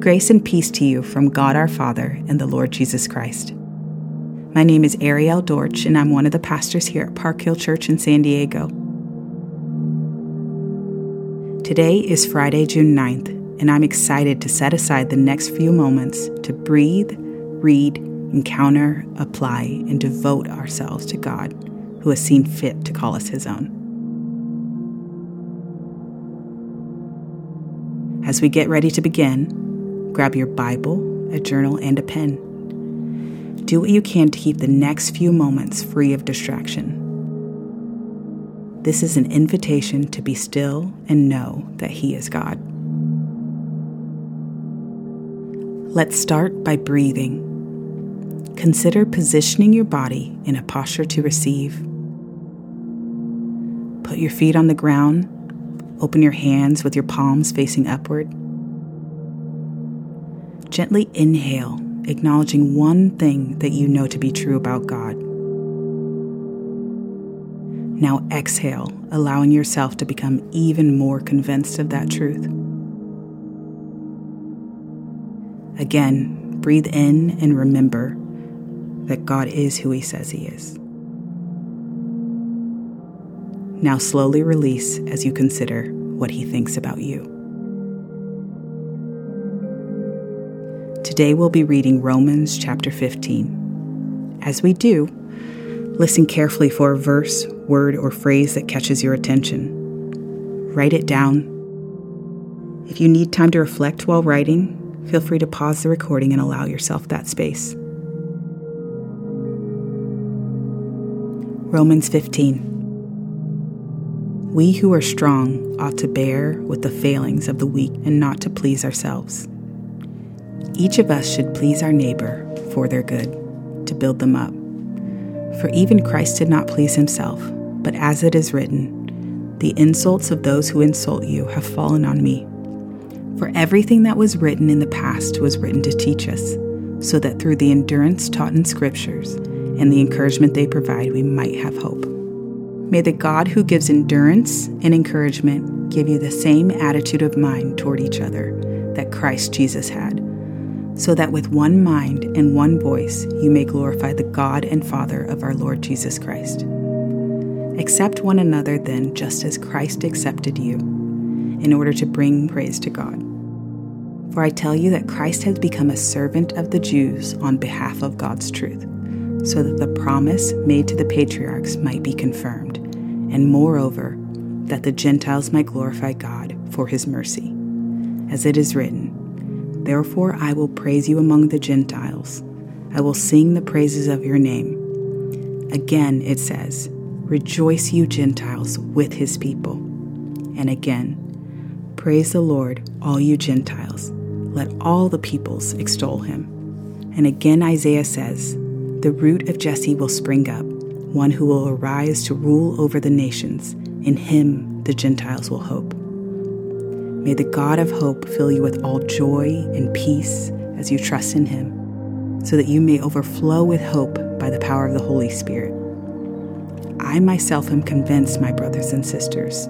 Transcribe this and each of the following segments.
Grace and peace to you from God our Father and the Lord Jesus Christ. My name is Ariel Dorch, and I'm one of the pastors here at Park Hill Church in San Diego. Today is Friday, June 9th, and I'm excited to set aside the next few moments to breathe, read, encounter, apply, and devote ourselves to God, who has seen fit to call us His own. As we get ready to begin, Grab your Bible, a journal, and a pen. Do what you can to keep the next few moments free of distraction. This is an invitation to be still and know that He is God. Let's start by breathing. Consider positioning your body in a posture to receive. Put your feet on the ground. Open your hands with your palms facing upward. Gently inhale, acknowledging one thing that you know to be true about God. Now exhale, allowing yourself to become even more convinced of that truth. Again, breathe in and remember that God is who He says He is. Now slowly release as you consider what He thinks about you. Today we'll be reading Romans chapter 15. As we do, listen carefully for a verse, word, or phrase that catches your attention. Write it down. If you need time to reflect while writing, feel free to pause the recording and allow yourself that space. Romans 15. We who are strong ought to bear with the failings of the weak and not to please ourselves. Each of us should please our neighbor for their good, to build them up. For even Christ did not please himself, but as it is written, the insults of those who insult you have fallen on me. For everything that was written in the past was written to teach us, so that through the endurance taught in scriptures and the encouragement they provide, we might have hope. May the God who gives endurance and encouragement give you the same attitude of mind toward each other that Christ Jesus had so that with one mind and one voice you may glorify the God and Father of our Lord Jesus Christ. Accept one another then, just as Christ accepted you, in order to bring praise to God. For I tell you that Christ has become a servant of the Jews on behalf of God's truth, so that the promise made to the patriarchs might be confirmed, and moreover, that the Gentiles might glorify God for his mercy. As it is written, Therefore, I will praise you among the Gentiles. I will sing the praises of your name. Again, it says, Rejoice, you Gentiles, with his people. And again, Praise the Lord, all you Gentiles. Let all the peoples extol him. And again, Isaiah says, The root of Jesse will spring up, one who will arise to rule over the nations. In him the Gentiles will hope. May the God of hope fill you with all joy and peace as you trust in Him, so that you may overflow with hope by the power of the Holy Spirit. I myself am convinced, my brothers and sisters,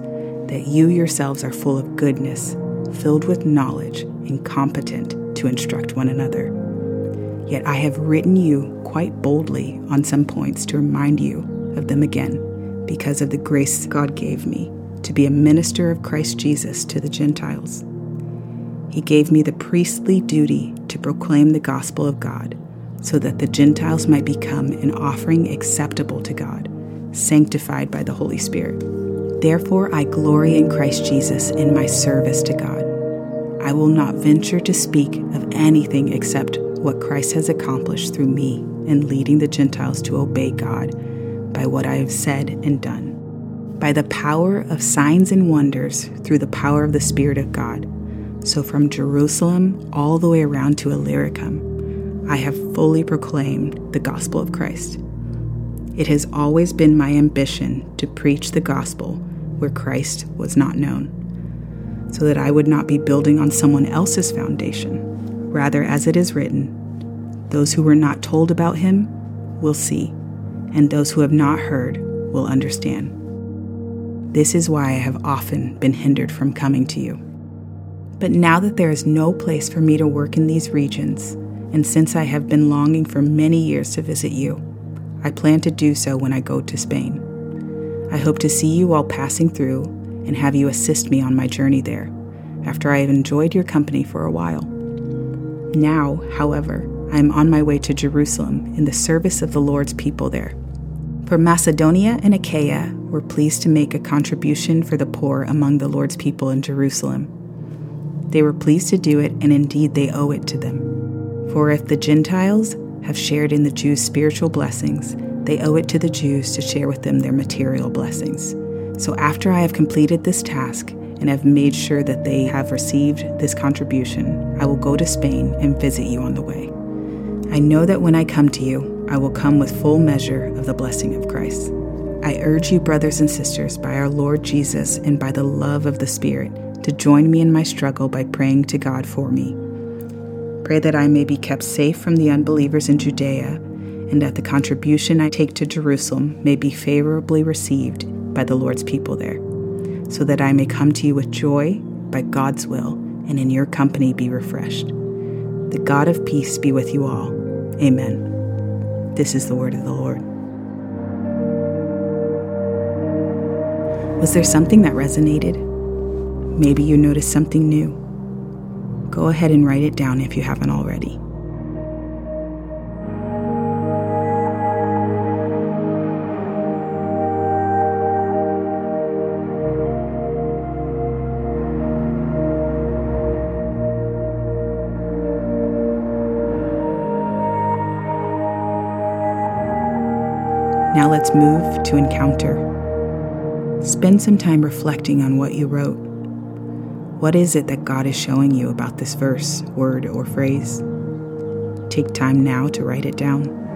that you yourselves are full of goodness, filled with knowledge, and competent to instruct one another. Yet I have written you quite boldly on some points to remind you of them again, because of the grace God gave me to be a minister of Christ Jesus to the Gentiles. He gave me the priestly duty to proclaim the gospel of God, so that the Gentiles might become an offering acceptable to God, sanctified by the Holy Spirit. Therefore, I glory in Christ Jesus in my service to God. I will not venture to speak of anything except what Christ has accomplished through me in leading the Gentiles to obey God by what I have said and done by the power of signs and wonders through the power of the Spirit of God. So from Jerusalem all the way around to Illyricum, I have fully proclaimed the gospel of Christ. It has always been my ambition to preach the gospel where Christ was not known, so that I would not be building on someone else's foundation. Rather, as it is written, those who were not told about him will see, and those who have not heard will understand. This is why I have often been hindered from coming to you. But now that there is no place for me to work in these regions, and since I have been longing for many years to visit you, I plan to do so when I go to Spain. I hope to see you while passing through and have you assist me on my journey there, after I have enjoyed your company for a while. Now, however, I am on my way to Jerusalem in the service of the Lord's people there. For Macedonia and Achaia were pleased to make a contribution for the poor among the Lord's people in Jerusalem. They were pleased to do it, and indeed they owe it to them. For if the Gentiles have shared in the Jews' spiritual blessings, they owe it to the Jews to share with them their material blessings. So after I have completed this task and have made sure that they have received this contribution, I will go to Spain and visit you on the way. I know that when I come to you, I will come with full measure of the blessing of Christ. I urge you, brothers and sisters, by our Lord Jesus and by the love of the Spirit, to join me in my struggle by praying to God for me Pray that I may be kept safe from the unbelievers in Judea, and that the contribution I take to Jerusalem may be favorably received by the Lord's people there, so that I may come to you with joy by God's will, and in your company be refreshed. The God of peace be with you all. Amen. This is the word of the Lord. Was there something that resonated? Maybe you noticed something new. Go ahead and write it down if you haven't already. Now let's move to encounter. Spend some time reflecting on what you wrote. What is it that God is showing you about this verse, word, or phrase? Take time now to write it down.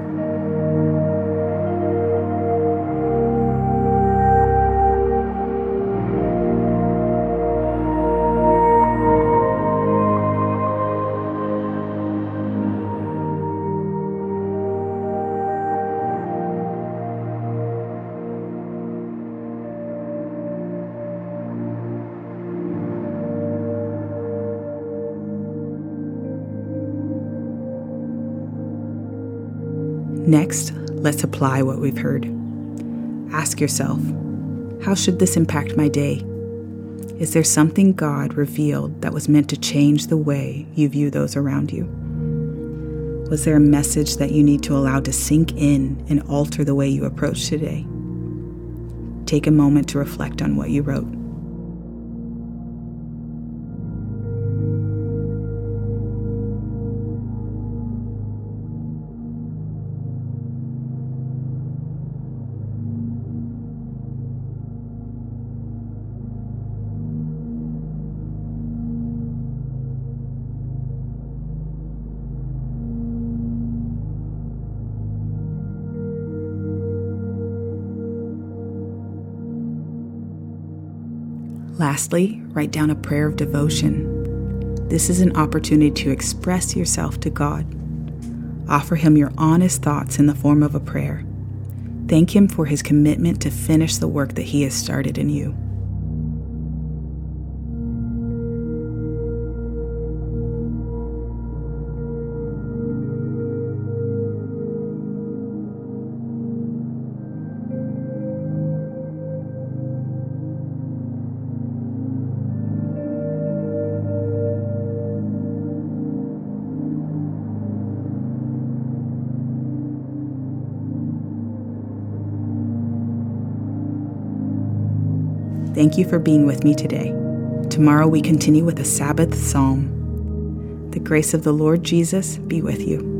Next, let's apply what we've heard. Ask yourself how should this impact my day? Is there something God revealed that was meant to change the way you view those around you? Was there a message that you need to allow to sink in and alter the way you approach today? Take a moment to reflect on what you wrote. Lastly, write down a prayer of devotion. This is an opportunity to express yourself to God. Offer Him your honest thoughts in the form of a prayer. Thank Him for His commitment to finish the work that He has started in you. Thank you for being with me today. Tomorrow we continue with a Sabbath psalm. The grace of the Lord Jesus be with you.